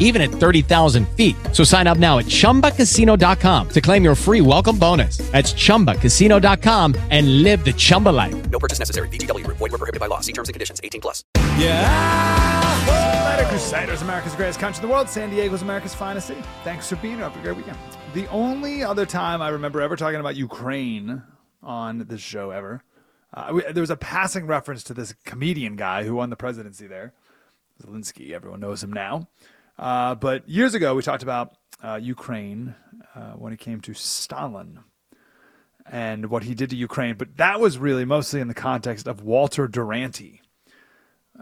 even at 30,000 feet. So sign up now at chumbacasino.com to claim your free welcome bonus. That's chumbacasino.com and live the Chumba life. No purchase necessary. VGW Group. Void were prohibited by law. See terms and conditions. 18 plus. Yeah. Later, Crusaders, America's greatest country in the world. San Diego's America's finest city. Thanks for being here. Have a great weekend. The only other time I remember ever talking about Ukraine on this show ever, uh, we, there was a passing reference to this comedian guy who won the presidency there. Zelensky, everyone knows him now. Uh, but years ago, we talked about uh, Ukraine uh, when it came to Stalin and what he did to Ukraine. But that was really mostly in the context of Walter Duranty.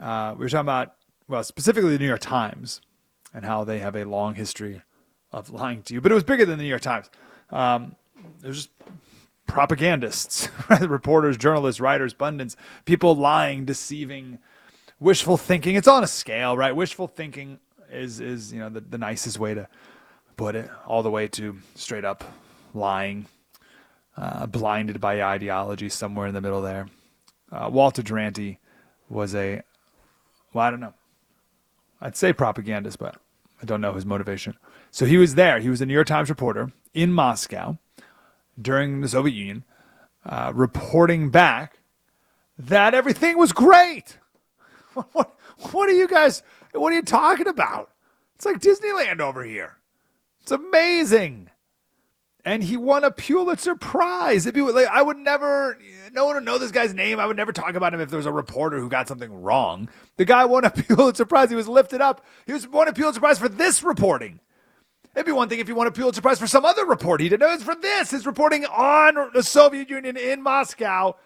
Uh, we were talking about, well, specifically the New York Times and how they have a long history of lying to you. But it was bigger than the New York Times. Um, it was just propagandists, reporters, journalists, writers, pundits, people lying, deceiving, wishful thinking. It's on a scale, right? Wishful thinking is is you know the, the nicest way to put it, all the way to straight up lying, uh, blinded by ideology somewhere in the middle there. Uh, Walter Duranty was a, well, I don't know. I'd say propagandist, but I don't know his motivation. So he was there. He was a New York Times reporter in Moscow during the Soviet Union, uh, reporting back that everything was great. What, what, what are you guys, what are you talking about? It's like Disneyland over here. It's amazing. And he won a Pulitzer Prize. If you like, I would never, no one would know this guy's name. I would never talk about him if there was a reporter who got something wrong. The guy won a Pulitzer Prize. He was lifted up. He was won a Pulitzer Prize for this reporting. It'd be one thing if you won a Pulitzer Prize for some other report he did. No, it's for this. His reporting on the Soviet Union in Moscow,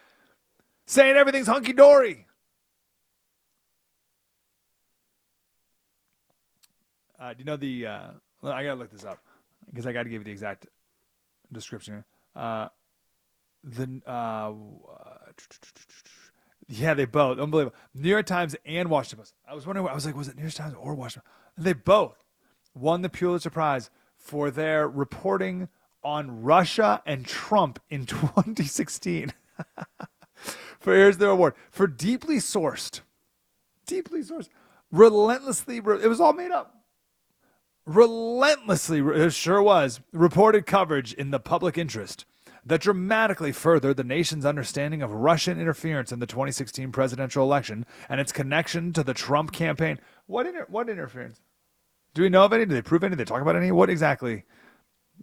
saying everything's hunky dory. Uh, do you know the? Uh, I gotta look this up because I got to give you the exact description. Uh, the uh, yeah, they both unbelievable. New York Times and Washington Post. I was wondering. I was like, was it New York Times or Washington? They both won the Pulitzer Prize for their reporting on Russia and Trump in 2016. for here's their award for deeply sourced, deeply sourced, relentlessly. It was all made up relentlessly, it sure was, reported coverage in the public interest that dramatically furthered the nation's understanding of Russian interference in the 2016 presidential election and its connection to the Trump campaign. What inter- what interference? Do we know of any? Do they prove any? Did they talk about any? What exactly?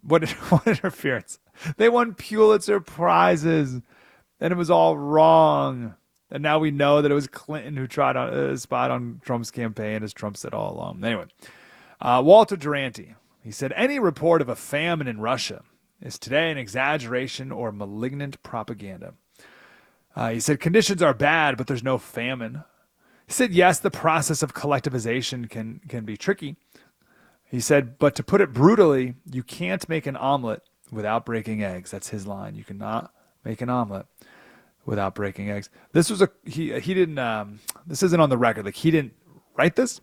What what interference? They won Pulitzer prizes, and it was all wrong. And now we know that it was Clinton who tried on uh, spot on Trump's campaign, as Trump said all along. Anyway, uh, Walter Duranty, he said, any report of a famine in Russia is today an exaggeration or malignant propaganda. Uh, he said, conditions are bad, but there's no famine. He said, yes, the process of collectivization can, can be tricky. He said, but to put it brutally, you can't make an omelet without breaking eggs. That's his line. You cannot make an omelet without breaking eggs. This was a he he didn't um, this isn't on the record. Like he didn't write this.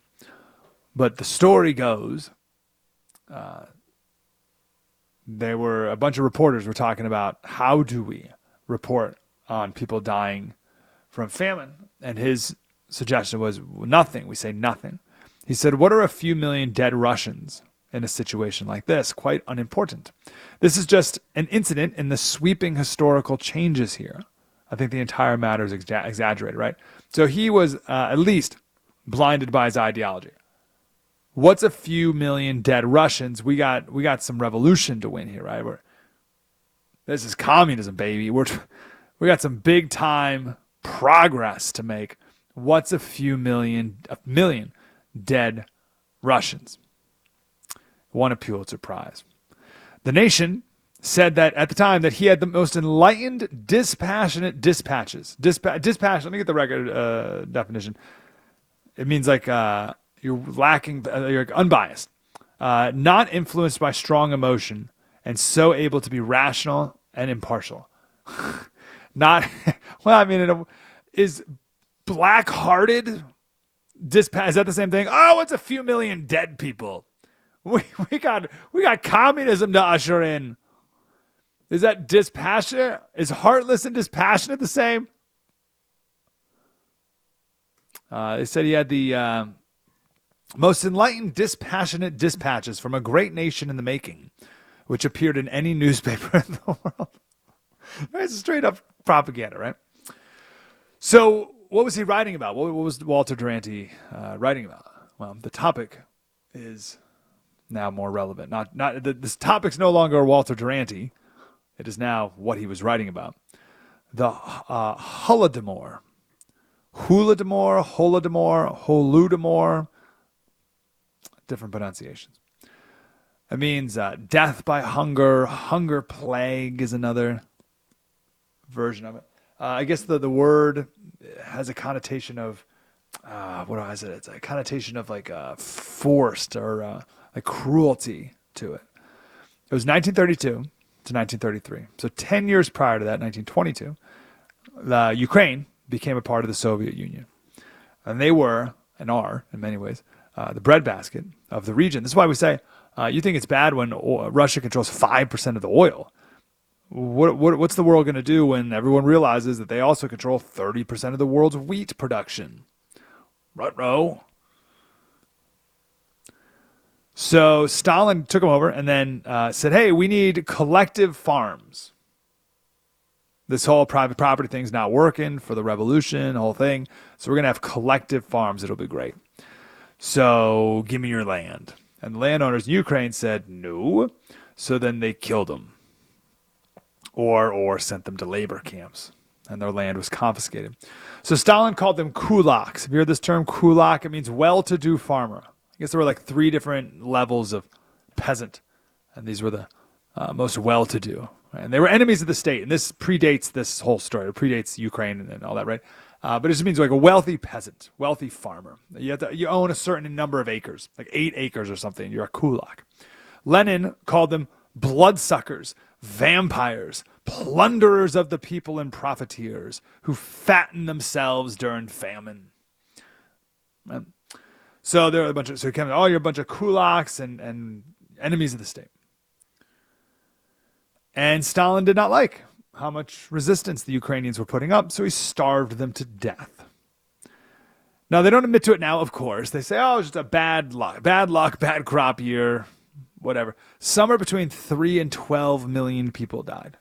But the story goes, uh, there were a bunch of reporters were talking about how do we report on people dying from famine, and his suggestion was nothing. We say nothing. He said, "What are a few million dead Russians in a situation like this? Quite unimportant. This is just an incident in the sweeping historical changes here." I think the entire matter is exa- exaggerated, right? So he was uh, at least blinded by his ideology what's a few million dead Russians? We got we got some revolution to win here, right? We're, this is communism, baby. We're we got some big time progress to make. What's a few million a million dead Russians? Won a Pulitzer Prize. The Nation said that at the time that he had the most enlightened, dispassionate dispatches. Dispa- dispassionate. Let me get the record uh, definition. It means like. Uh, you're lacking, uh, you're unbiased, uh, not influenced by strong emotion, and so able to be rational and impartial. not, well, I mean, it is black hearted dispatch. Is that the same thing? Oh, it's a few million dead people. We, we got we got communism to usher in. Is that dispassionate? Is heartless and dispassionate the same? Uh, they said he had the uh, most enlightened, dispassionate dispatches from a great nation in the making, which appeared in any newspaper in the world. it's straight up propaganda, right? So, what was he writing about? What, was Walter Duranty uh, writing about? Well, the topic is now more relevant. Not, not the, this topic's no longer Walter Duranty. It is now what he was writing about. The uh, Holodomor, Holodomor, Holodomor, Holodomor, different pronunciations. It means uh, death by hunger, hunger plague is another version of it. Uh, I guess the, the word has a connotation of, uh, what is it? It's a connotation of like uh, forced or uh, like cruelty to it. It was 1932 to 1933. So 10 years prior to that, 1922, the Ukraine became a part of the Soviet Union. And they were, and are in many ways, uh, the breadbasket of the region. This is why we say uh, you think it's bad when Russia controls 5% of the oil. What, what, what's the world going to do when everyone realizes that they also control 30% of the world's wheat production? Rutro. So Stalin took him over and then uh, said, hey, we need collective farms. This whole private property thing's not working for the revolution, the whole thing. So we're going to have collective farms. It'll be great. So give me your land. And the landowners in Ukraine said no. So then they killed them or, or sent them to labor camps and their land was confiscated. So Stalin called them kulaks. Have you heard this term kulak? It means well to do farmer. I guess there were like three different levels of peasant, and these were the uh, most well to do. And they were enemies of the state. And this predates this whole story, it predates Ukraine and, and all that, right? Uh, but it just means like a wealthy peasant, wealthy farmer. You have to, you own a certain number of acres, like eight acres or something. You're a kulak. Lenin called them bloodsuckers, vampires, plunderers of the people, and profiteers who fatten themselves during famine. And so there are a bunch of so came, oh, you're a bunch of kulaks and, and enemies of the state. And Stalin did not like how much resistance the Ukrainians were putting up, so he starved them to death. Now they don't admit to it now, of course. They say, "Oh, it's just a bad luck, bad luck, bad crop year, whatever." Somewhere between three and twelve million people died.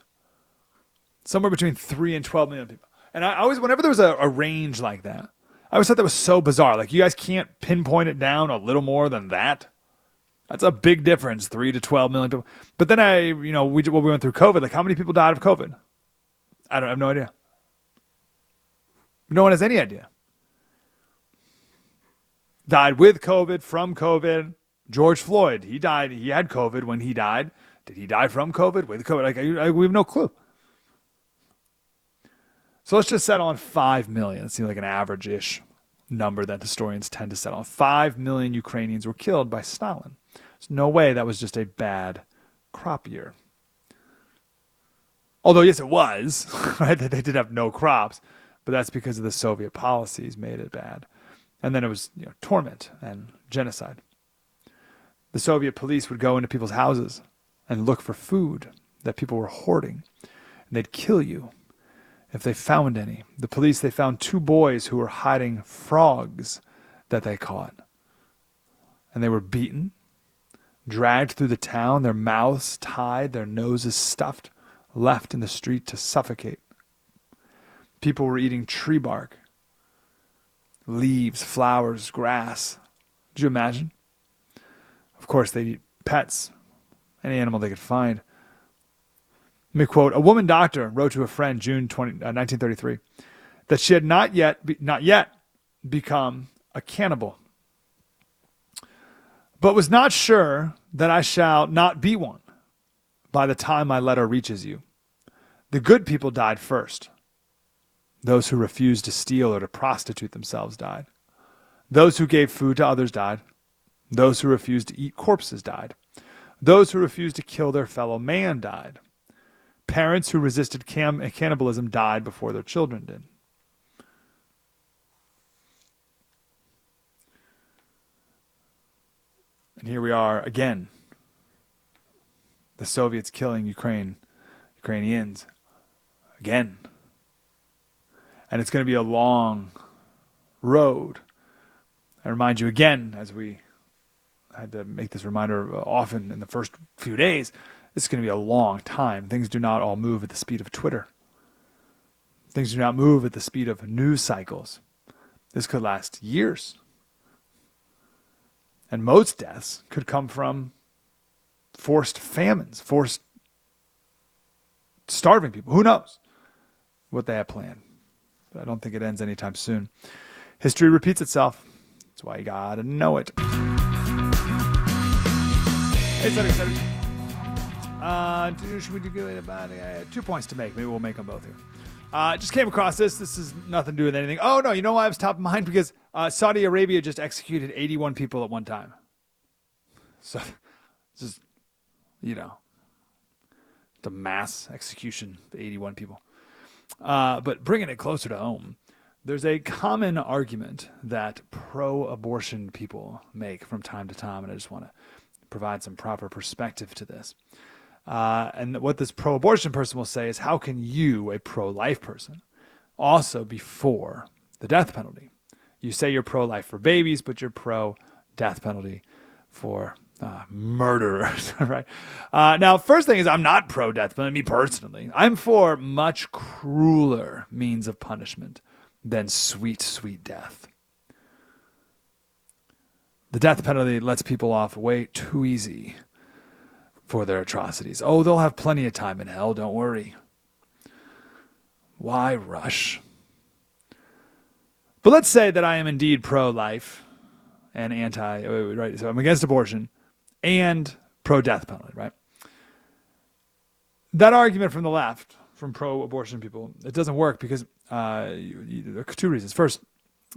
Somewhere between three and twelve million people. And I always, whenever there was a, a range like that, I always thought that was so bizarre. Like you guys can't pinpoint it down a little more than that. That's a big difference, three to twelve million people. But then I, you know, we what we went through COVID. Like how many people died of COVID? I don't I have no idea. No one has any idea. Died with COVID, from COVID. George Floyd, he died. He had COVID when he died. Did he die from COVID? With COVID? Like I, I, we have no clue. So let's just settle on five million. It seems like an average-ish number that historians tend to settle on. Five million Ukrainians were killed by Stalin. There's no way that was just a bad crop year. Although, yes, it was, right? They did have no crops, but that's because of the Soviet policies made it bad. And then it was you know, torment and genocide. The Soviet police would go into people's houses and look for food that people were hoarding, and they'd kill you if they found any. The police, they found two boys who were hiding frogs that they caught. And they were beaten, dragged through the town, their mouths tied, their noses stuffed left in the street to suffocate. People were eating tree bark, leaves, flowers, grass. Did you imagine? Of course, they'd eat pets, any animal they could find. Let me quote: A woman doctor wrote to a friend June 20, uh, 1933 that she had not yet be, not yet become a cannibal, but was not sure that I shall not be one by the time my letter reaches you. The good people died first. Those who refused to steal or to prostitute themselves died. Those who gave food to others died. Those who refused to eat corpses died. Those who refused to kill their fellow man died. Parents who resisted cam- cannibalism died before their children did. And here we are again the Soviets killing Ukraine, Ukrainians again. And it's going to be a long road. I remind you again, as we had to make this reminder often in the first few days, this is going to be a long time. Things do not all move at the speed of Twitter. Things do not move at the speed of news cycles. This could last years. And most deaths could come from forced famines, forced starving people. Who knows what they have planned? But I don't think it ends anytime soon. History repeats itself. That's why you gotta know it. Hey, Cedric, Cedric. Uh, should we do about uh, two points to make? Maybe we'll make them both here. Uh, just came across this. This is nothing to do with anything. Oh no, you know why I was top of mind because uh, Saudi Arabia just executed 81 people at one time. So, just you know, the mass execution of 81 people. Uh, but bringing it closer to home, there's a common argument that pro-abortion people make from time to time, and I just want to provide some proper perspective to this. Uh, and what this pro abortion person will say is, how can you, a pro life person, also be for the death penalty? You say you're pro life for babies, but you're pro death penalty for uh, murderers, right? Uh, now, first thing is, I'm not pro death penalty, me personally. I'm for much crueler means of punishment than sweet, sweet death. The death penalty lets people off way too easy for their atrocities. Oh, they'll have plenty of time in hell, don't worry. Why rush? But let's say that I am indeed pro life and anti, right? So I'm against abortion and pro death penalty, right? That argument from the left, from pro abortion people, it doesn't work because uh, you, you, there are two reasons. First,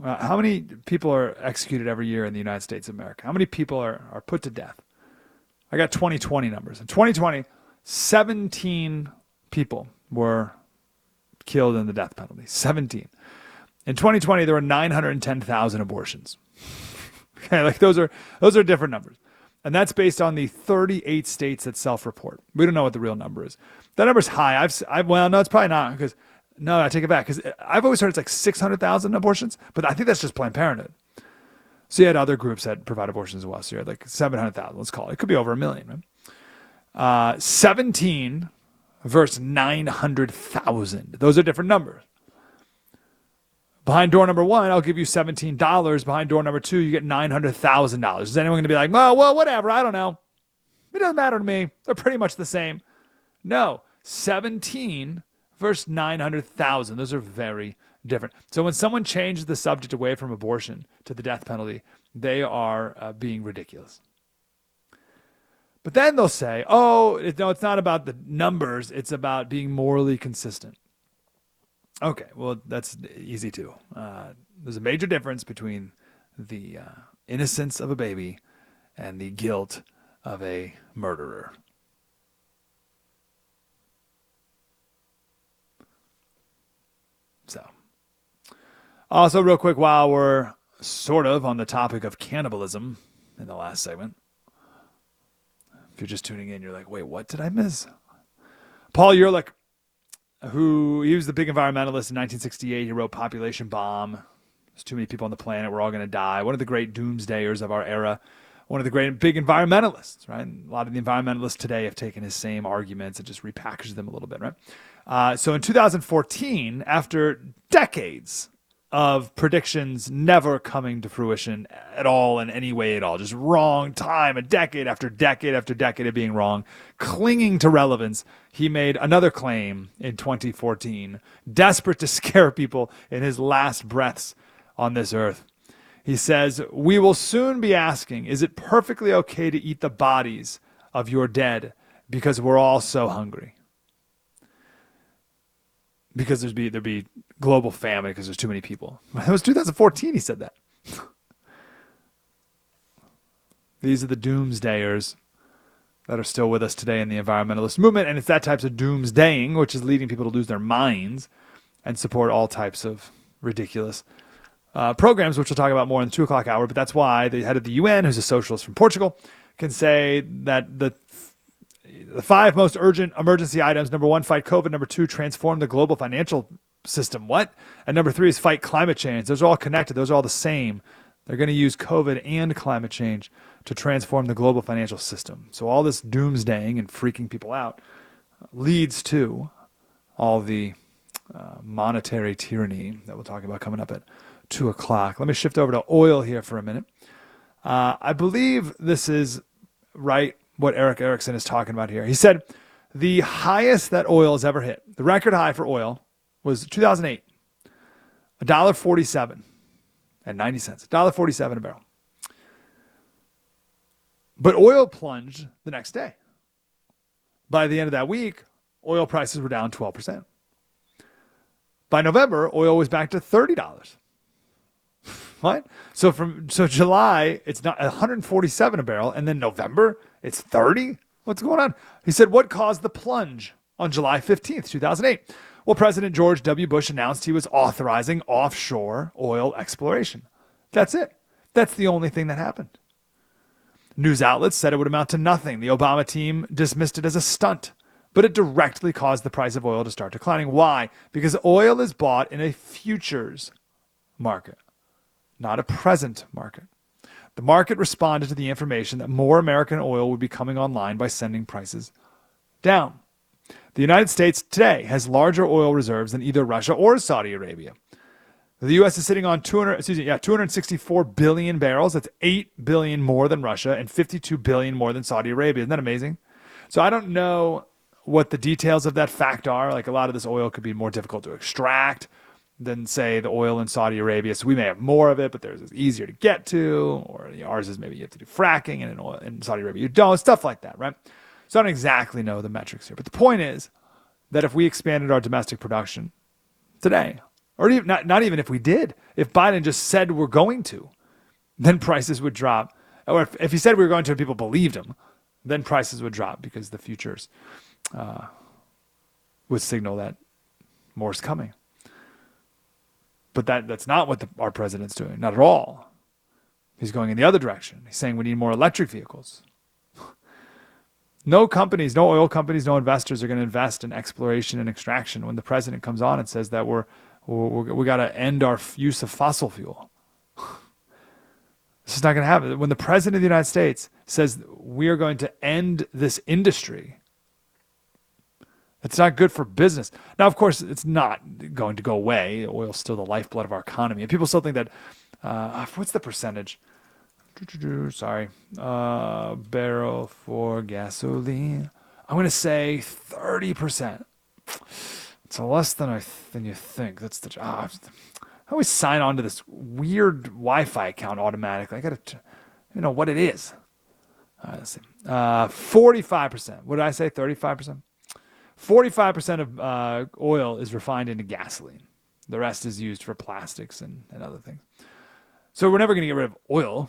uh, how many people are executed every year in the United States of America? How many people are, are put to death? I got 2020 numbers. In 2020, 17 people were killed in the death penalty. 17. In 2020, there were 910,000 abortions. okay, like those are those are different numbers. And that's based on the 38 states that self-report. We don't know what the real number is. That number's high. I've, I, well, no, it's probably not because no, I take it back because I've always heard it's like 600,000 abortions, but I think that's just Planned Parenthood. So you had other groups that provide abortions as well. So you had like 700,000, let's call it. It could be over a million, right? Uh, 17 versus 900,000. Those are different numbers. Behind door number one, I'll give you $17. Behind door number two, you get $900,000. Is anyone going to be like, well, well, whatever, I don't know. It doesn't matter to me. They're pretty much the same. No, 17 versus 900,000. Those are very different. So when someone changes the subject away from abortion to the death penalty, they are uh, being ridiculous. But then they'll say, oh, no, it's not about the numbers, it's about being morally consistent. Okay, well, that's easy too. Uh, there's a major difference between the uh, innocence of a baby and the guilt of a murderer. So, also, real quick, while we're sort of on the topic of cannibalism in the last segment, if you're just tuning in, you're like, wait, what did I miss? Paul Ehrlich, who he was the big environmentalist in 1968, he wrote Population Bomb. There's too many people on the planet. We're all going to die. One of the great doomsdayers of our era. One of the great big environmentalists, right? A lot of the environmentalists today have taken his same arguments and just repackaged them a little bit, right? Uh, so in 2014, after decades of predictions never coming to fruition at all in any way at all, just wrong time, a decade after decade after decade of being wrong, clinging to relevance, he made another claim in 2014, desperate to scare people in his last breaths on this earth. He says, We will soon be asking, is it perfectly okay to eat the bodies of your dead because we're all so hungry? Because there'd be, there'd be global famine because there's too many people. It was 2014 he said that. These are the doomsdayers that are still with us today in the environmentalist movement. And it's that types of doomsdaying which is leading people to lose their minds and support all types of ridiculous uh, programs, which we'll talk about more in the two o'clock hour. But that's why the head of the UN, who's a socialist from Portugal, can say that the the five most urgent emergency items number one, fight COVID. Number two, transform the global financial system. What? And number three is fight climate change. Those are all connected, those are all the same. They're going to use COVID and climate change to transform the global financial system. So all this doomsdaying and freaking people out leads to all the uh, monetary tyranny that we'll talk about coming up at two o'clock. Let me shift over to oil here for a minute. Uh, I believe this is right what Erick Erickson is talking about here. He said the highest that oil has ever hit, the record high for oil, was 2008, $1.47 and 90 cents, $1.47 a barrel. But oil plunged the next day. By the end of that week, oil prices were down 12%. By November, oil was back to $30. What? So from so July, it's not 147 a barrel, and then November, it's 30. What's going on? He said, "What caused the plunge on July 15th, 2008?" Well, President George W. Bush announced he was authorizing offshore oil exploration. That's it. That's the only thing that happened. News outlets said it would amount to nothing. The Obama team dismissed it as a stunt, but it directly caused the price of oil to start declining. Why? Because oil is bought in a futures market not a present market. The market responded to the information that more American oil would be coming online by sending prices down. The United States today has larger oil reserves than either Russia or Saudi Arabia. The U.S. is sitting on 200, excuse me, yeah, 264 billion barrels. That's 8 billion more than Russia and 52 billion more than Saudi Arabia. Isn't that amazing? So I don't know what the details of that fact are. Like a lot of this oil could be more difficult to extract than say the oil in Saudi Arabia. So we may have more of it, but there's easier to get to, or ours is maybe you have to do fracking, and in, oil, in Saudi Arabia you don't. Stuff like that, right? So I don't exactly know the metrics here, but the point is that if we expanded our domestic production today, or even, not not even if we did, if Biden just said we're going to, then prices would drop. Or if, if he said we were going to, and people believed him, then prices would drop because the futures uh, would signal that more is coming. But that, that's not what the, our president's doing, not at all. He's going in the other direction. He's saying we need more electric vehicles. No companies, no oil companies, no investors are going to invest in exploration and extraction when the president comes on and says that we're, we're we got to end our use of fossil fuel. this is not going to happen. When the president of the United States says we are going to end this industry, it's not good for business. Now, of course, it's not going to go away. Oil's still the lifeblood of our economy. And people still think that, uh, what's the percentage? Sorry. Uh, barrel for gasoline. I'm to say 30%. It's less than I than you think. That's the job. I always sign on to this weird Wi-Fi account automatically. I got to, you know what it is. All right, let's see. Uh, 45%. What did I say? 35%? 45% of uh, oil is refined into gasoline. The rest is used for plastics and, and other things. So we're never going to get rid of oil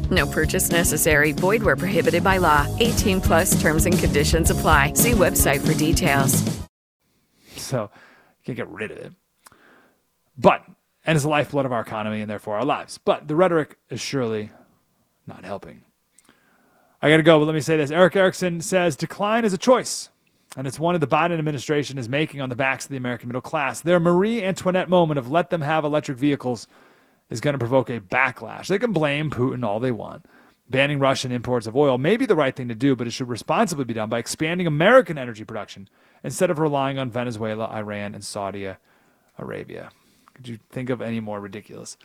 No purchase necessary. Void where prohibited by law. 18 plus terms and conditions apply. See website for details. So you can't get rid of it. But and it's the lifeblood of our economy and therefore our lives. But the rhetoric is surely not helping. I got to go, but let me say this. Erick Erickson says decline is a choice, and it's one of the Biden administration is making on the backs of the American middle class. Their Marie Antoinette moment of let them have electric vehicles is going to provoke a backlash. They can blame Putin all they want. Banning Russian imports of oil may be the right thing to do, but it should responsibly be done by expanding American energy production instead of relying on Venezuela, Iran, and Saudi Arabia. Could you think of any more ridiculous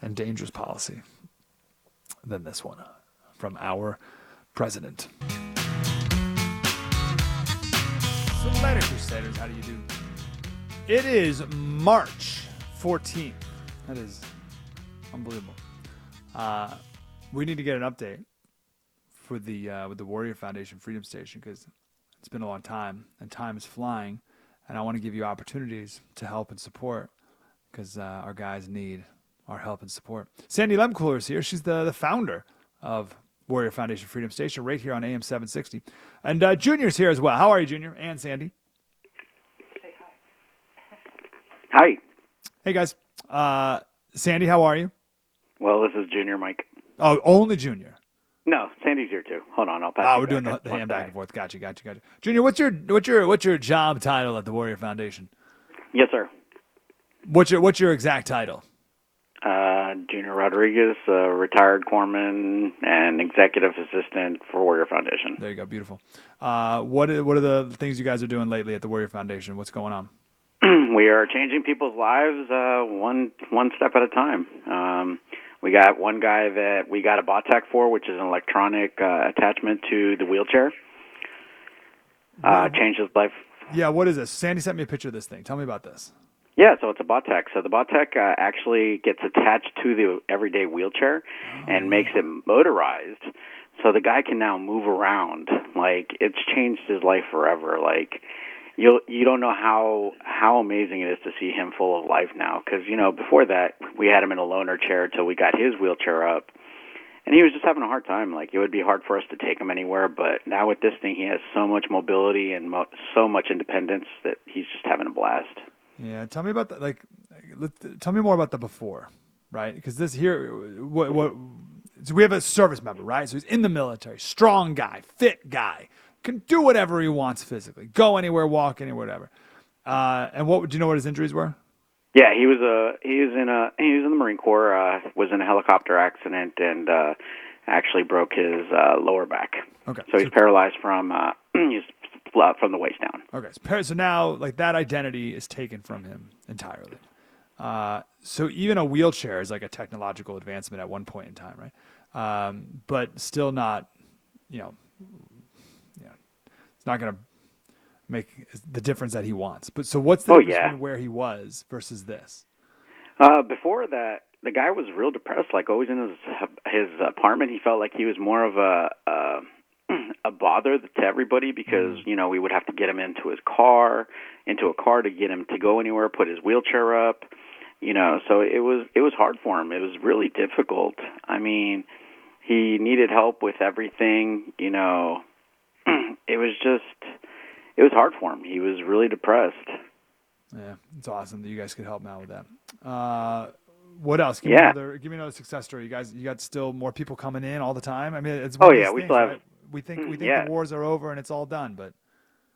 and dangerous policy than this one from our president? So, later, Crusaders, how do you do? It is March 14th. That is unbelievable. Uh, we need to get an update for the uh, with the Warrior Foundation Freedom Station because It's been a long time, and time is flying. And I want to give you opportunities to help and support because uh, our guys need our help and support. Sandy Lehmkuhler is here. She's the, the founder of Warrior Foundation Freedom Station right here on AM 760. And uh, Junior's here as well. How are you, Junior? And Sandy. Hi. Hey, guys. Uh, Sandy, how are you? Well, this is Junior Mike. Oh, only Junior. No, Sandy's here too. Hold on, I'll pass. Oh, we're doing the, the hand back and forth. Gotcha, gotcha, gotcha. Junior, what's your what's your what's your job title at the Warrior Foundation? Yes, sir. What's your what's your exact title? Uh, Junior Rodriguez, uh, retired corpsman and executive assistant for Warrior Foundation. There you go, beautiful. Uh, what are, what are the things you guys are doing lately at the Warrior Foundation? What's going on? we are changing people's lives uh, one one step at a time. Um, we got one guy that we got a Batec for, which is an electronic uh, attachment to the wheelchair. Uh, changed his life Yeah, what is this? Sandy sent me a picture of this thing. Tell me about this. Yeah, so it's a Batec. So the Batec uh, actually gets attached to the everyday wheelchair and makes it motorized. So the guy can now move around. Like it's changed his life forever. Like you you don't know how how amazing it is to see him full of life now. Because you know before that we had him in a loaner chair till we got his wheelchair up, and he was just having a hard time. Like it would be hard for us to take him anywhere. But now with this thing, he has so much mobility and mo- so much independence that he's just having a blast. Yeah, tell me about the like. Tell me more about the before, right? Because this here, what what. So we have a service member, right? So he's in the military, strong guy, fit guy, can do whatever he wants physically, go anywhere, walk anywhere, whatever. Uh, and what do you know what his injuries were? Yeah, he was a he was in a he was in the Marine Corps. Uh, was in a helicopter accident and uh, actually broke his uh, lower back. Okay, So he's paralyzed from uh, he's from the waist down. Okay, so, so now like that identity is taken from him entirely. Uh, so even a wheelchair is like a technological advancement at one point in time, right? Um, but still not, you know, it's not going to make the difference that he wants. But so what's the Oh, difference yeah. between where he was versus this? Uh, before that, the guy was real depressed. Like always in his his apartment, he felt like he was more of a a, a bother to everybody because you know we would have to get him into his car, into a car to get him to go anywhere, put his wheelchair up. You know, so it was it was hard for him. It was really difficult. I mean, he needed help with everything. You know, it was just it was hard for him. He was really depressed. Yeah, it's awesome that you guys could help him out with that. Uh, what else? Give Yeah. me another, give me another success story. You guys, you got still more people coming in all the time. I mean, it's Oh, yeah, we things, still have- right? We think we think yeah. the wars are over and it's all done, but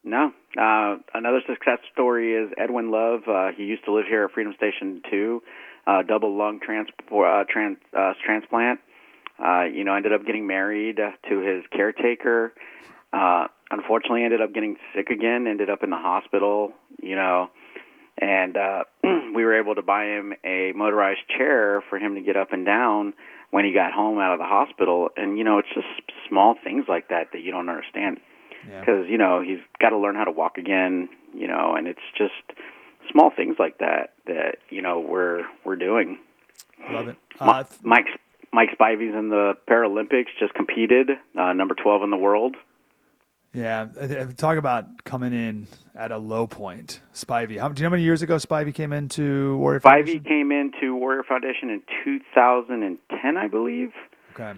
No. Uh, another success story is Edwin Love. Uh, he used to live here at Freedom Station 2, uh, double lung transport, uh, trans, uh, transplant. Uh, you know, ended up getting married to his caretaker. Uh, unfortunately, ended up getting sick again, ended up in the hospital, you know. And uh, we were able to buy him a motorized chair for him to get up and down when he got home out of the hospital. And, you know, it's just small things like that that you don't understand yeah. because you know he's got to learn how to walk again you know and it's just small things like that that you know we're we're doing Love it. Uh, mike mike spivey's in the paralympics just competed uh number 12 in the world yeah. uh, uh, Talk about coming in at a low point. Spivey. How, do you know how many years ago Spivey came into Warrior spivey Foundation? came into warrior foundation in 2010 i believe Okay.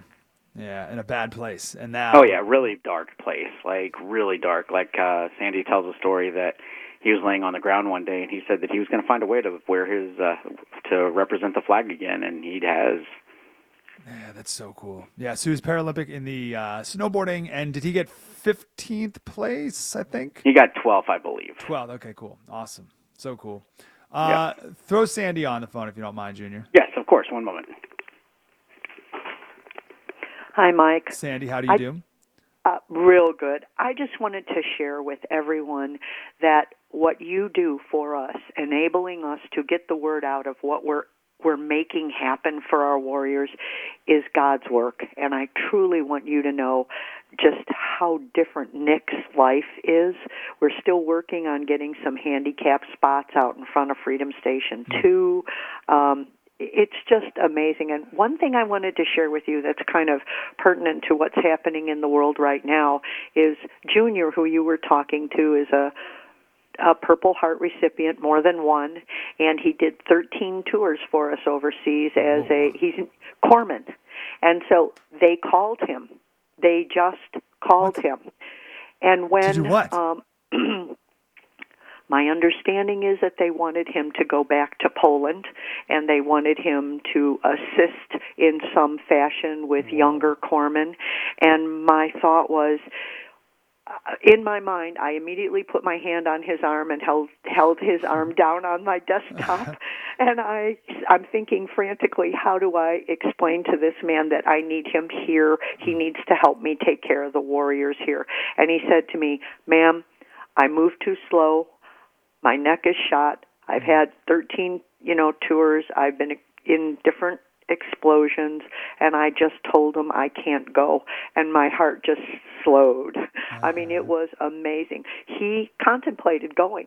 Yeah, in a bad place. And now. oh yeah really dark place like really dark like uh sandy tells a story that he was laying on the ground one day and he said that he was going to find a way to wear his uh to represent the flag again and he has Yeah, that's so cool. Yeah, so he was Paralympic in the uh, snowboarding, and did he get 15th place? I think. he got 12 i believe 12. Okay, cool. Awesome. So cool. Uh, Throw Sandy on the phone if you don't mind, Junior. Yes, of course. One moment. Hi, Mike. Sandy, how do you I- do? Uh, real good. I just wanted to share with everyone that what you do for us, enabling us to get the word out of what we're we're making happen for our warriors, is God's work. And I truly want you to know just how different Nick's life is. We're still working on getting some handicap spots out in front of Freedom Station Two. Um, it's just amazing. And one thing I wanted to share with you that's kind of pertinent to what's happening in the world right now is Junior, who you were talking to, is a a Purple Heart recipient, more than one, and he did 13 tours for us overseas as a he's corpsman, and so they called him. They just called What? him, and when To do what? Um, my understanding is that they wanted him to go back to Poland, and they wanted him to assist in some fashion with younger corpsmen. And my thought was, Uh, in my mind, I immediately put my hand on his arm and held held his arm mm-hmm. down on my desktop, and I I'm thinking frantically, how do I explain to this man that I need him here? He mm-hmm. needs to help me take care of the warriors here. And he said to me, "Ma'am, I move too slow. My neck is shot. I've mm-hmm. had 13, you know, tours. I've been in different explosions and I just told him I can't go and my heart just slowed. I mean it was amazing. He contemplated going.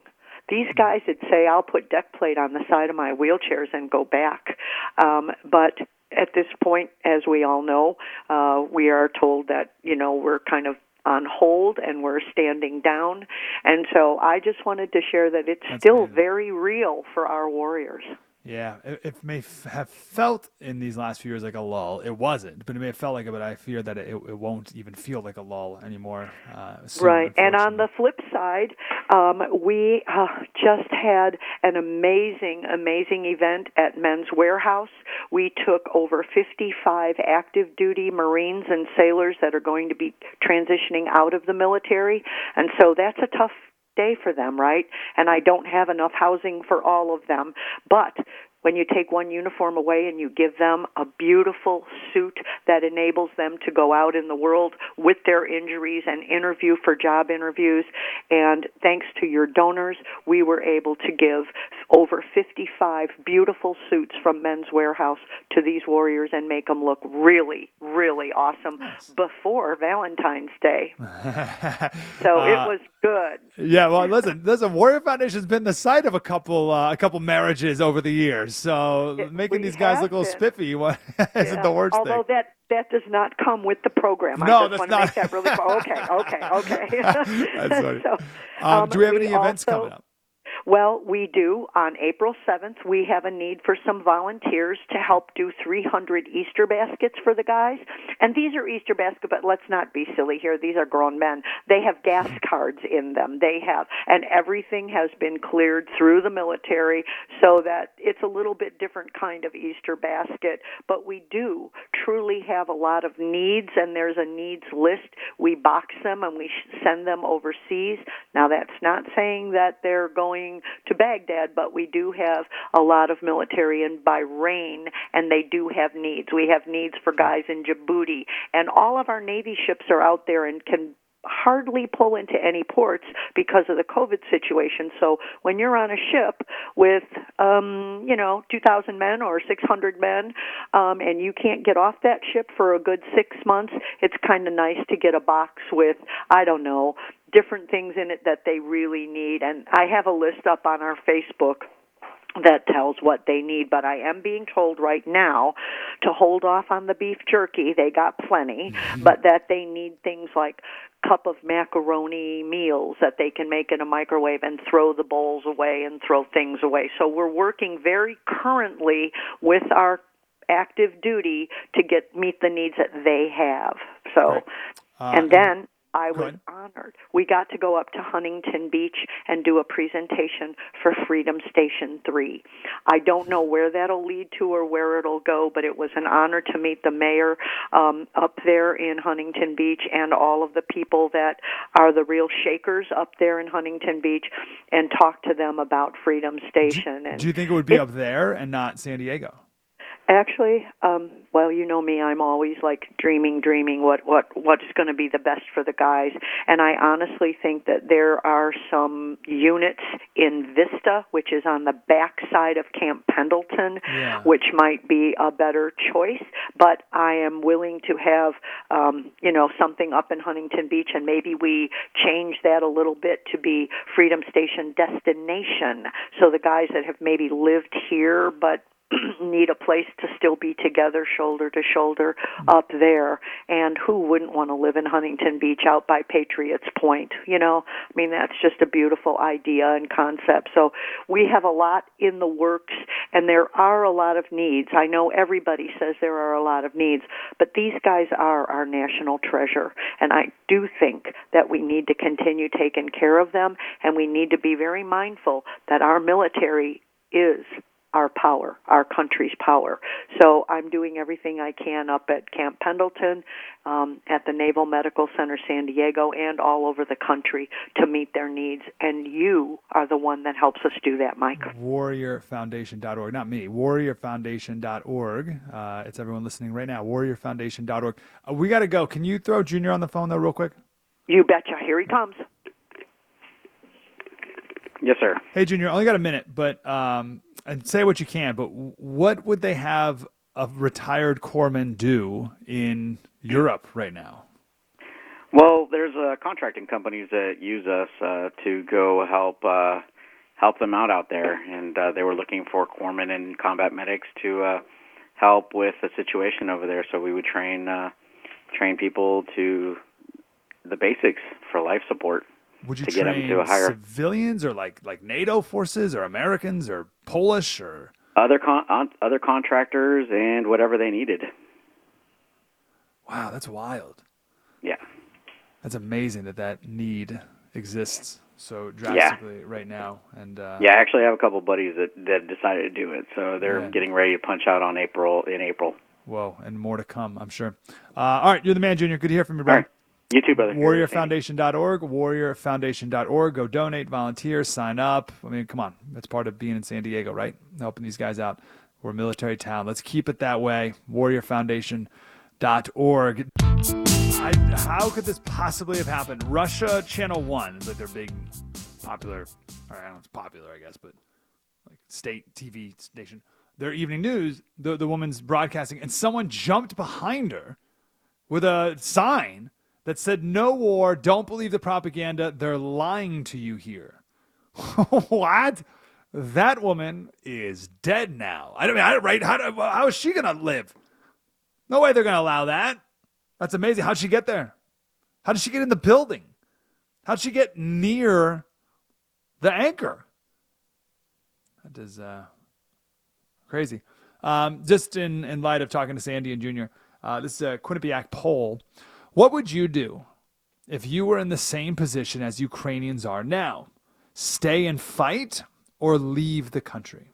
These guys would say I'll put deck plate on the side of my wheelchairs and go back. Um but at this point as we all know, uh we are told that, you know, we're kind of on hold and we're standing down. And so I just wanted to share that it's That's still amazing. very real for our warriors. Yeah, it, it may f- have felt in these last few years like a lull. It wasn't, but it may have felt like it. But I fear that it, it won't even feel like a lull anymore. Uh, soon, Right. And on the flip side, um, we uh, just had an amazing, amazing event at Men's Wearhouse. We took over 55 active duty Marines and sailors that are going to be transitioning out of the military. And so that's a tough day for them, right? And I don't have enough housing for all of them. But when you take one uniform away and you give them a beautiful suit that enables them to go out in the world with their injuries and interview for job interviews. And thanks to your donors, we were able to give over 55 beautiful suits from Men's Wearhouse to these warriors and make them look really, really awesome before Valentine's Day. So Uh, it was good. Yeah, well, listen, listen. Warrior Foundation's been the site of a couple, uh, a couple marriages over the years. So It- making these guys look a little spiffy what- isn't Yeah. the worst Although thing. that that does not come with the program. No, I just that's want not- make that really okay, okay, okay. So, Um, do we have we any events also- coming up? Well, we do. On April 7th, we have a need for some volunteers to help do 300 Easter baskets for the guys. And these are Easter baskets, but let's not be silly here. These are grown men. They have gas cards in them. They have, and everything has been cleared through the military so that it's a little bit different kind of Easter basket. But we do truly have a lot of needs, and there's a needs list. We box them and we send them overseas. Now, that's not saying that they're going to Baghdad, but we do have a lot of military in Bahrain, and they do have needs. We have needs for guys in Djibouti, and all of our Navy ships are out there and can hardly pull into any ports because of the COVID situation. So when you're on a ship with, um, you know, 2,000 men or 600 men, um, and you can't get off that ship for a good six months, it's kind of nice to get a box with, I don't know, different things in it that they really need. And I have a list up on our Facebook that tells what they need, but I am being told right now to hold off on the beef jerky. They got plenty, but that they need things like cup of macaroni meals that they can make in a microwave and throw the bowls away and throw things away. So we're working very currently with our active duty to get meet the needs that they have. So Right. Uh, and then I was honored. We got to go up to Huntington Beach and do a presentation for Freedom Station 3. I don't know where that'll lead to or where it'll go, but it was an honor to meet the mayor um, up there in Huntington Beach and all of the people that are the real shakers up there in Huntington Beach and talk to them about Freedom Station. and Do you think it would be it- up there and not San Diego? Actually, um, well, you know me, I'm always like dreaming, dreaming what what what is going to be the best for the guys. And I honestly think that there are some units in Vista, which is on the back side of Camp Pendleton, Yeah. which might be a better choice. But I am willing to have, um, you know, something up in Huntington Beach, and maybe we change that a little bit to be Freedom Station destination. So the guys that have maybe lived here but need a place to still be together shoulder to shoulder mm. up there. And who wouldn't want to live in Huntington Beach out by Patriots Point you know? I mean that's just a beautiful idea and concept. So we have a lot in the works and there are a lot of needs. I know everybody says there are a lot of needs but these guys are our national treasure. And I do think that we need to continue taking care of them and we need to be very mindful that our military is our power, our country's power. So I'm doing everything I can up at Camp Pendleton, um, at the Naval Medical Center San Diego, and all over the country to meet their needs. And you are the one that helps us do that, Mike. warriorfoundation.org. Not me, warriorfoundation.org. Uh, it's everyone listening right now, warriorfoundation.org. Uh, we got to go. Can you throw Junior on the phone, though, real quick? You betcha. Here he comes. Yes, sir. Hey, Junior, I only got a minute, but um, and say what you can, but what would they have a retired corpsman do in Europe right now? Well, there's uh, contracting companies that use us uh, to go help uh, help them out out there, and uh, they were looking for corpsmen and combat medics to uh, help with the situation over there. So we would train uh, train people to the basics for life support. Would you to get them train to a higher civilians or like like NATO forces or Americans or Polish or other con- other contractors and whatever they needed. wow, that's wild. Yeah. That's amazing that that need exists so drastically right now. And uh, Yeah, I actually have a couple buddies that that decided to do it, so they're Yeah. getting ready to punch out on April in April. whoa, and more to come, I'm sure. Uh, all right, you're the man, Junior. Good to hear from you, bro. right, you too, brother. warriorfoundation.org warriorfoundation.org go donate volunteer sign up. I mean come on. That's part of being in san diego right? Helping these guys out. We're a military town. Let's keep it that way. warriorfoundation.org I, how could this possibly have happened? Russia channel 1 is like their big popular i don't know it's popular i guess but like state tv station. Their evening news the, the woman's broadcasting and someone jumped behind her with a sign that said no war don't believe the propaganda they're lying to you here. What? That woman is dead now. I don't mean I, right how, how is she gonna live? No way they're gonna allow that. That's amazing. How'd she get there? How did she get in the building? How'd she get near the anchor? That is uh crazy. Um, just in, in light of talking to Sandy and Junior, uh, this is a Quinnipiac poll. What would you do if you were in the same position as Ukrainians are now? Stay and fight or leave the country?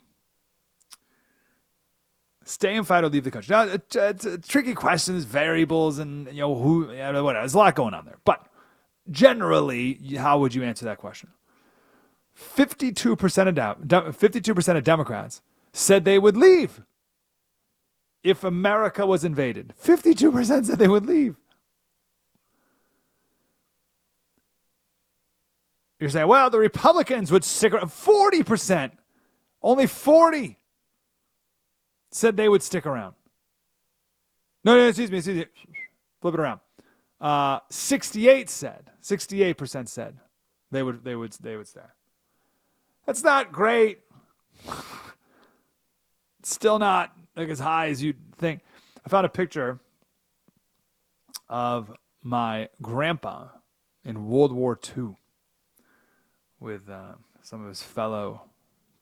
Stay and fight or leave the country. Now, it- it's tricky questions, variables, and you know who, whatever. There's a lot going on there. But generally, how would you answer that question? 52% of Dem- 52% of Democrats said they would leave if America was invaded. 52% said they would leave. You're saying, well, the Republicans would stick around. 40%, only 40 said they would stick around. No, no, excuse me, excuse me. Flip it around. Uh, 68 said, 68% said they would, they would, they would stay. That's not great. It's still not like as high as you'd think. I found a picture of my grandpa in World War II with uh, some of his fellow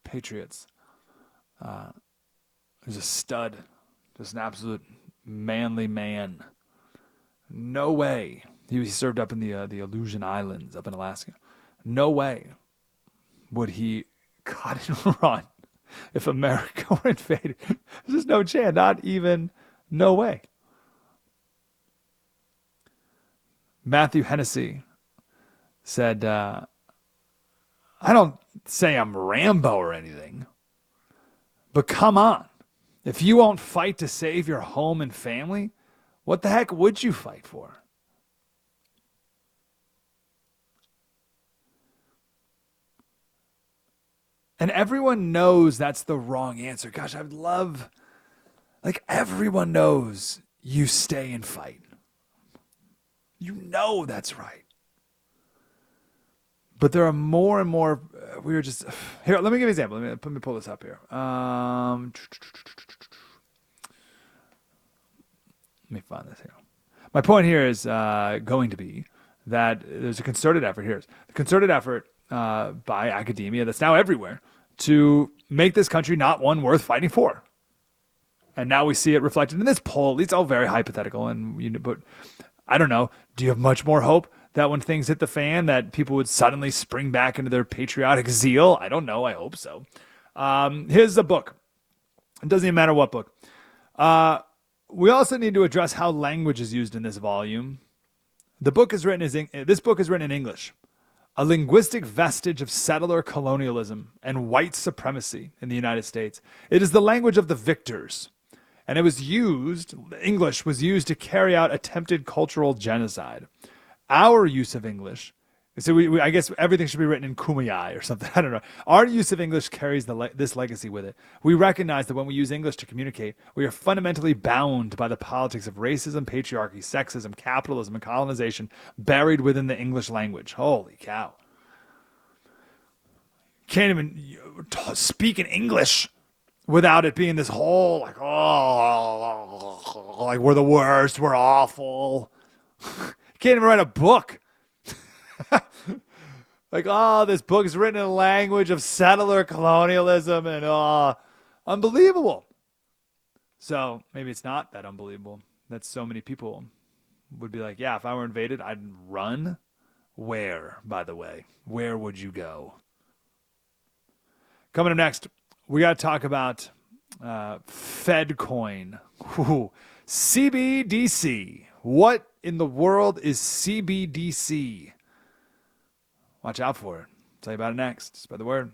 patriots. Uh, he's a stud, just an absolute manly man. No way. He, he served up in the uh, the Aleutian Islands up in Alaska. No way would he cut and run if America were invaded. There's no chance. Not even, no way. Matthew Hennessy said, uh, I don't say I'm Rambo or anything, but come on. If you won't fight to save your home and family, what the heck would you fight for? And everyone knows that's the wrong answer. Gosh, I would love, like, everyone knows you stay and fight. You know that's right. But there are more and more. Uh, we were just here. Let me give you an example. Let me let me pull this up here. Um, let me find this here. My point here is uh, going to be that there's a concerted effort here. The concerted effort uh, by academia that's now everywhere to make this country not one worth fighting for. And now we see it reflected in this poll. It's all very hypothetical, and you know, but I don't know. Do you have much more hope that when things hit the fan, that people would suddenly spring back into their patriotic zeal? I don't know. I hope so. Um, here's a book. It doesn't even matter what book. Uh, we also need to address how language is used in this volume. The book is written as this book is written in English, a linguistic vestige of settler colonialism and white supremacy in the United States. It is the language of the victors, and it was used. English was used to carry out attempted cultural genocide. Our use of English so we, we, I guess everything should be written in Kumeyaay or something. I don't know. Our use of English carries le- this legacy with it. We recognize that when we use English to communicate, we are fundamentally bound by the politics of racism, patriarchy, sexism, capitalism, and colonization buried within the English language. Holy cow! Can't even uh, speak in English without it being this whole like oh like we're the worst, we're awful. Can't even write a book like, oh, this book is written in a language of settler colonialism and oh, unbelievable. So maybe it's not that unbelievable that so many people would be like, yeah, if I were invaded, I'd run. Where, by the way? Where would you go? Coming up next, we got to talk about uh, FedCoin. Ooh, CBDC. What in the world is CBDC? Watch out for it. Tell you about it next. Spread the word.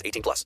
18 plus.